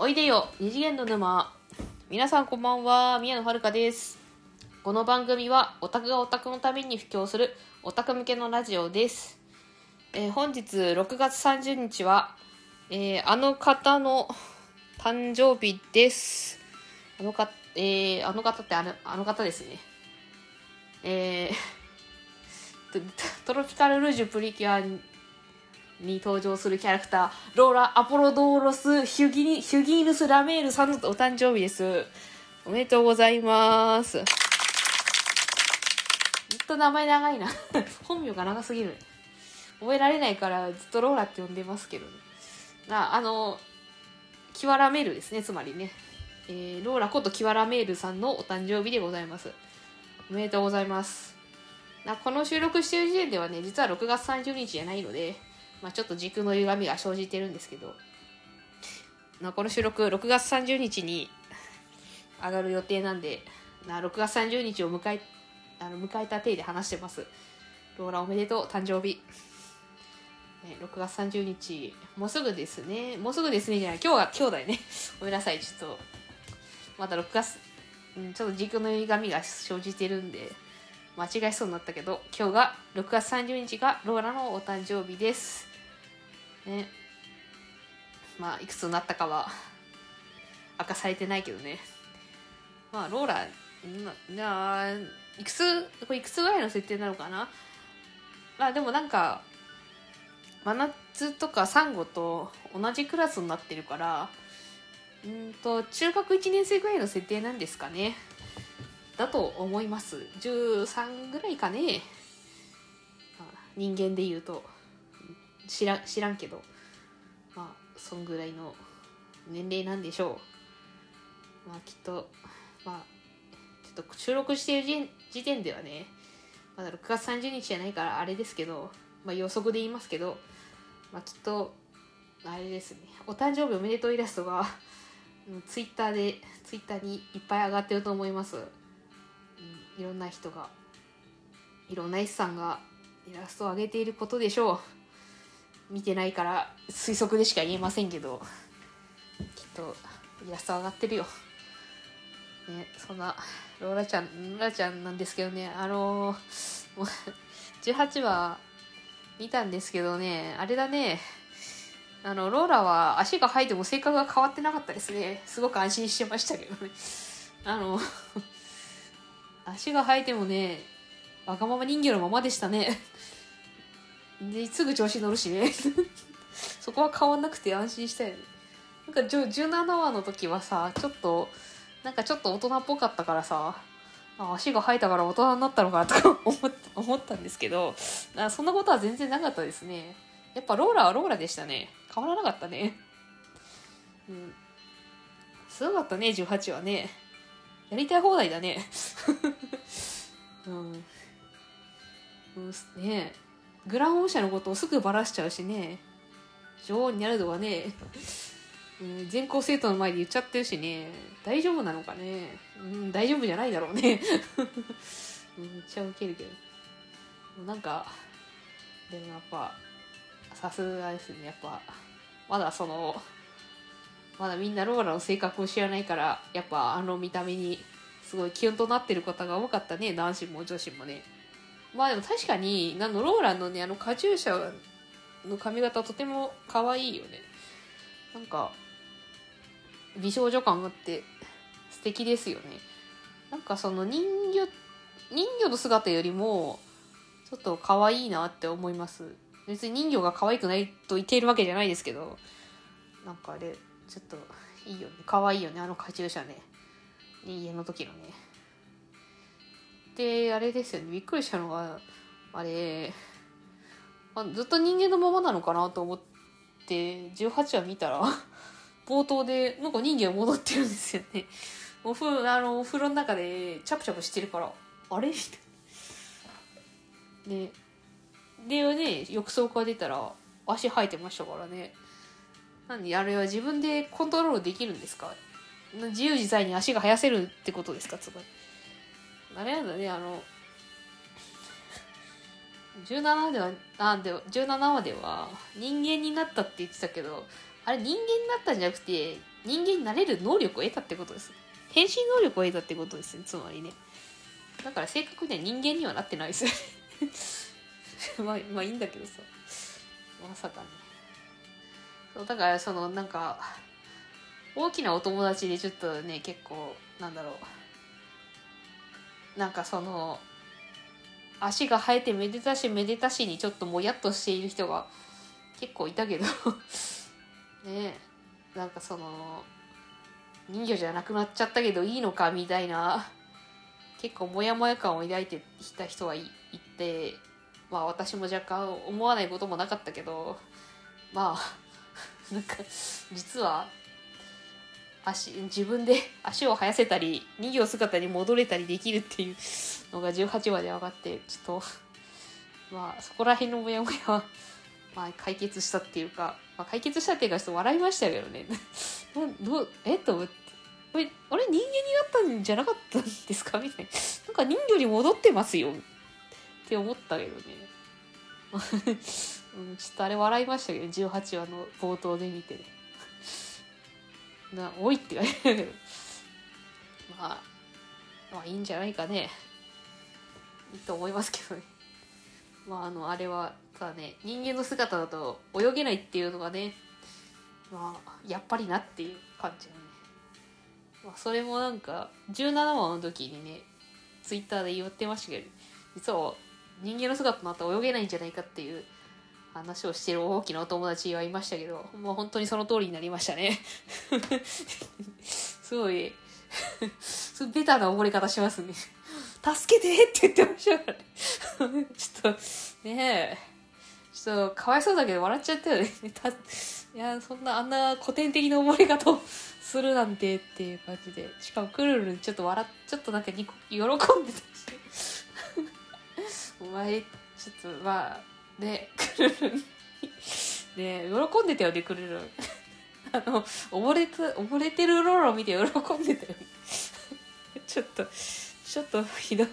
おいでよ二次元の沼。皆さんこんばんは宮野遥です。この番組はオタクがオタクのために布教するオタク向けのラジオです、えー本日6月30日は、えーあの方の誕生日です。あのか、えーあの方ってあのあの方ですね。えートロピカル・ルージュ・プリキュアに登場するキャラクターローラ・アポロドーロス・ヒュギニヒュギーヌス・ラメールさんのお誕生日です。おめでとうございます。ずっと名前長いな。本名が長すぎる。覚えられないからずっとローラって呼んでますけどね。ああのキワラメールですね。つまりね、えーローラことキワラメールさんのお誕生日でございます。おめでとうございます。なこの収録してる時点ではね実は6月30日じゃないのでまあ、ちょっと時空の歪みが生じてるんですけど、なこの収録6月30日に上がる予定なんで、な6月30日を迎えあの迎えた体で話してます。ローラおめでとう、誕生日。ね6月30日、もうすぐですね。もうすぐですねじゃない。今日は今日だよね。ごめんなさい、ちょっと。まだ6月、うん、ちょっと時空の歪みが生じてるんで、間違えそうになったけど今日が6月30日がローラのお誕生日ですね。まあいくつになったかは 明かされてないけどね。まあローラなないくつこれいくつぐらいの設定なのかな？まあでもなんか真夏とかサンゴと同じクラスになってるからうんと中学1年生ぐらいの設定なんですかね。だと思います。13ぐらいかね。人間で言うと。知らん知らんけどまあそんぐらいの年齢なんでしょう。まあきっとまあちょっと収録している時点ではねまだ6月30日じゃないからあれですけどまあ予測で言いますけどまあきっとあれですねお誕生日おめでとうイラストがツイッターでツイッターにいっぱい上がってると思います。いろんな人がいろんな S さんがイラストを上げていることでしょう。見てないから推測でしか言えませんけどきっとイラスト上がってるよ。ねそんなローラちゃんローラちゃんなんですけどねあのー18話見たんですけどねあれだねあのローラは足が生えても性格が変わってなかったですね。すごく安心してましたけどね。あの足が生えてもねわがまま人形のままでしたね。ですぐ調子乗るし。ね そこは変わんなくて安心したよね。なんか17話の時はさちょっとなんかちょっと大人っぽかったからさあ足が生えたから大人になったのかなとか 思ったんですけどあそんなことは全然なかったですね。やっぱローラはローラでしたね。変わらなかったね。うん。すごかったね18はね。やりたい放題だね。うん、うん、ねグランオーシャのことをすぐバラしちゃうしね。女王になるのはね、全校生徒の前で言っちゃってるしね。大丈夫なのかね、うん、大丈夫じゃないだろうね、めっちゃウケるけど。なんかでもやっぱさすがですね。やっぱまだそのまだみんなローラの性格を知らないからやっぱあの見た目にすごいキュンとなってる方が多かったね。男子も女子もね。まあでも確かにあのローランのねあのカチューシャの髪型とても可愛いよね。なんか美少女感があって素敵ですよね。なんかその人魚人魚の姿よりもちょっと可愛いなって思います。別に人魚が可愛くないと言っているわけじゃないですけどなんかあれちょっといいよね。可愛いよねあのカチューシャね家の時のね。であれですよね。びっくりしたのがあれあずっと人間のままなのかなと思って18話見たら冒頭でなんか人間戻ってるんですよね。おふあのお風呂の中でチャプチャプしてるからあれ？みたいなででね浴槽から出たら足生えてましたからね。何あれは自分でコントロールできるんですか？自由自在に足が生やせるってことですか？つまり。あれなんだねあの17ではあで17話では人間になったって言ってたけどあれ人間になったんじゃなくて人間になれる能力を得たってことです。変身能力を得たってことですねつまりね。だから正確には人間にはなってないです。よ まあまあいいんだけどさ。まさかね。そうだからそのなんか大きなお友達でちょっとね結構なんだろう。なんかその足が生えてめでたしめでたしにちょっともやっとしている人が結構いたけど。ねなんかその人魚じゃなくなっちゃったけどいいのかみたいな結構モヤモヤ感を抱いていた人はいいてまあ私も若干思わないこともなかったけどまあ なんか実は足自分で 足を生やせたり人形姿に戻れたりできるっていうのが18話で分かってちょっと まあそこら辺のモヤモヤは、まあ、解決したっていうか、まあ、解決したっていうかちょっと笑いましたけどねどうえ？っと思って。あれ？人間になったんじゃなかったんですか？みたいな。なんか人魚に戻ってますよ。って思ったけどね。ちょっとあれ笑いましたけど、18話の冒頭で見てね。な、おいって言われる。まあ、まあいいんじゃないかね。いいと思いますけどね。まああの、あれは、ただね、人間の姿だと泳げないっていうのがね、まあ、やっぱりなっていう感じのね。まあ、それもなんか、17話の時にね、ツイッターで言ってましたけど、実は人間の姿になったら泳げないんじゃないかっていう話をしてる大きなお友達はいましたけど、もう本当にその通りになりましたね。すごい、ベタな溺れ方しますね。助けてって言ってましたからね。ちょっと、ねえ、ちょっとかわいそうだけど笑っちゃったよね。いや、そんなあんな古典的な溺れ方をするなんてっていう感じで。しかもクルルンちょっと笑っ、ちょっとなんかにこ喜んでたし。お前、ちょっとまあ、ね、クルルン、ね、喜んでたよね、クルルン。あの、溺れて、溺れてるローラを見て喜んでたよね。ちょっと、ちょっとひど。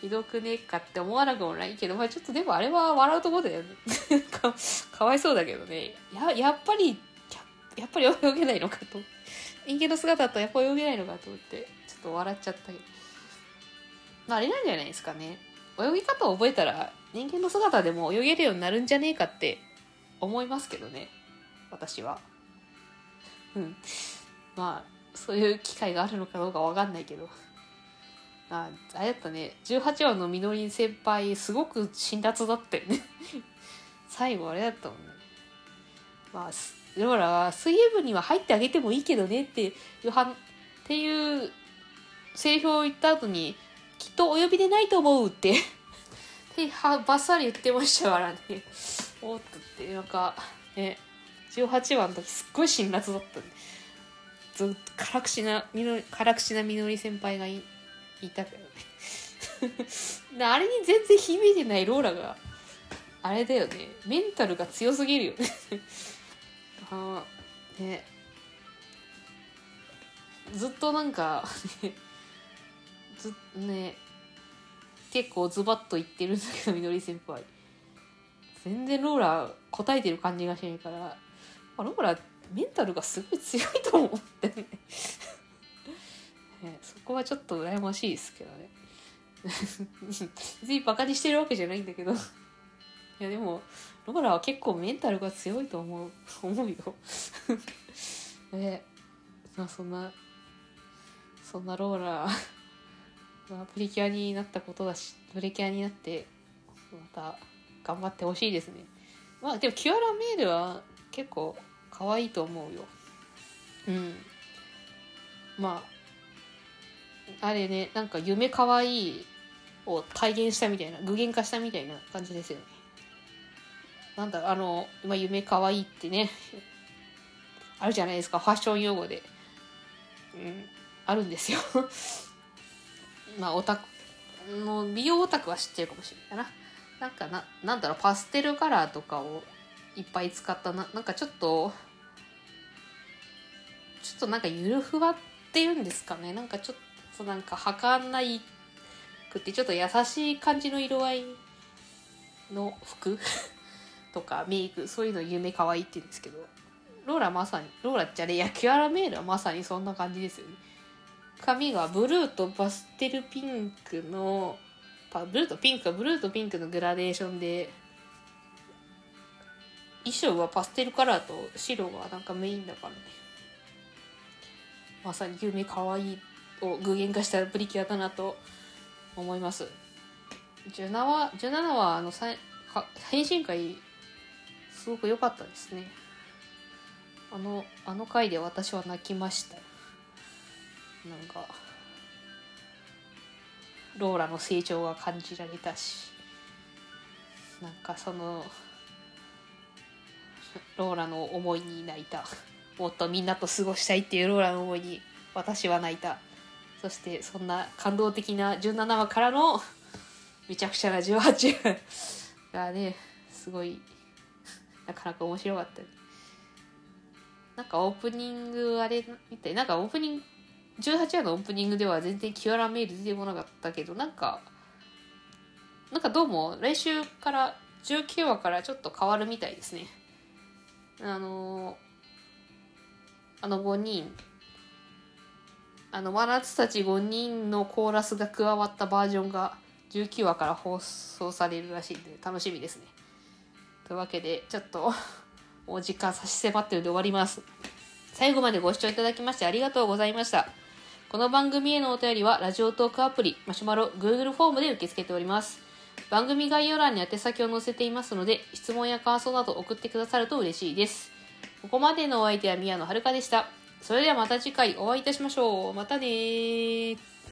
ひどくねえかって思わなくもないけど、まあちょっとでもあれは笑うとこだよね。かかわいそうだけどね。や、やっぱり、ややっぱり泳げないのかと。人間の姿だとやっぱ泳げないのかと思って、ちょっと笑っちゃったけど。まああれなんじゃないですかね。泳ぎ方を覚えたら人間の姿でも泳げるようになるんじゃねえかって思いますけどね。私は。うん。まあ、そういう機会があるのかどうかわかんないけど。ああれだったね18話のみのりん先輩すごく辛辣だったよね 最後あれだったもんねまあローラは水泳部には入ってあげてもいいけどねっていうはっていうセリフを言った後にきっとお呼びでないと思うって。ってはバッサリ言ってましたからね。おっとってなんかね18話の時すっごい辛辣だったねずっと辛口なみの辛口なみのり先輩がいいたけどね。あれに全然響いてないローラがあれだよね。メンタルが強すぎるよね。あね。ずっとなんかずね結構ズバッと言ってるんだけどみのり先輩。全然ローラ答えてる感じがしないからローラメンタルがすごい強いと思ってね。ね、そこはちょっと羨ましいですけどね。別にバカにしてるわけじゃないんだけど。いやでもローラは結構メンタルが強いと思う思うよ。ねまあそんなそんなローラーまあ、プリキュアになったことだしプリキュアになってまた頑張ってほしいですね。まあでもキュアラメールは結構可愛いと思うよ。うん。まああれねなんか夢かわいを体現したみたいな具現化したみたいな感じですよね。なんだあの今夢かわいいってねあるじゃないですか。ファッション用語で。うん。あるんですよ。まあオタクの美容オタクは知ってるかもしれないな。なんかななんだろうパステルカラーとかをいっぱい使ったな。なんかちょっとちょっとなんかゆるふわっていうんですかね。なんかちょっとなんか儚いくてちょっと優しい感じの色合いの服 とかメイクそういうの夢可愛いって言うんですけど。ローラまさにローラじゃねや。キュアラメールはまさにそんな感じですよね。髪がブルーとパステルピンクのブルーとピンクかブルーとピンクのグラデーションで衣装はパステルカラーと白がなんかメインだからね。まさに夢かわいいを具現化したプリキュアだなと思います。17話 ,17 話あのさ変身会すごく良かったですね。あのあの回で私は泣きました。なんかローラの成長が感じられたしなんかそのローラの思いに泣いた。もっとみんなと過ごしたいっていうローラの思いに私は泣いた。そしてそんな感動的な17話からのめちゃくちゃな18話がねすごいなかなか面白かった。なんかオープニングあれみたいなんかオープニング18話のオープニングでは全然キュアラメール出てこなかったけどなんかなんかどうも来週から19話からちょっと変わるみたいですね。あのあの5人あの真夏たち5人のコーラスが加わったバージョンが19話から放送されるらしいんで楽しみですね。というわけでちょっと お時間差し迫ってるんで終わります。最後までご視聴いただきましてありがとうございました。この番組へのお便りはラジオトークアプリマシュマロ Google フォームで受け付けております。番組概要欄に宛先を載せていますので質問や感想など送ってくださると嬉しいです。ここまでのお相手は宮野遥でした。それではまた次回お会いいたしましょう。またね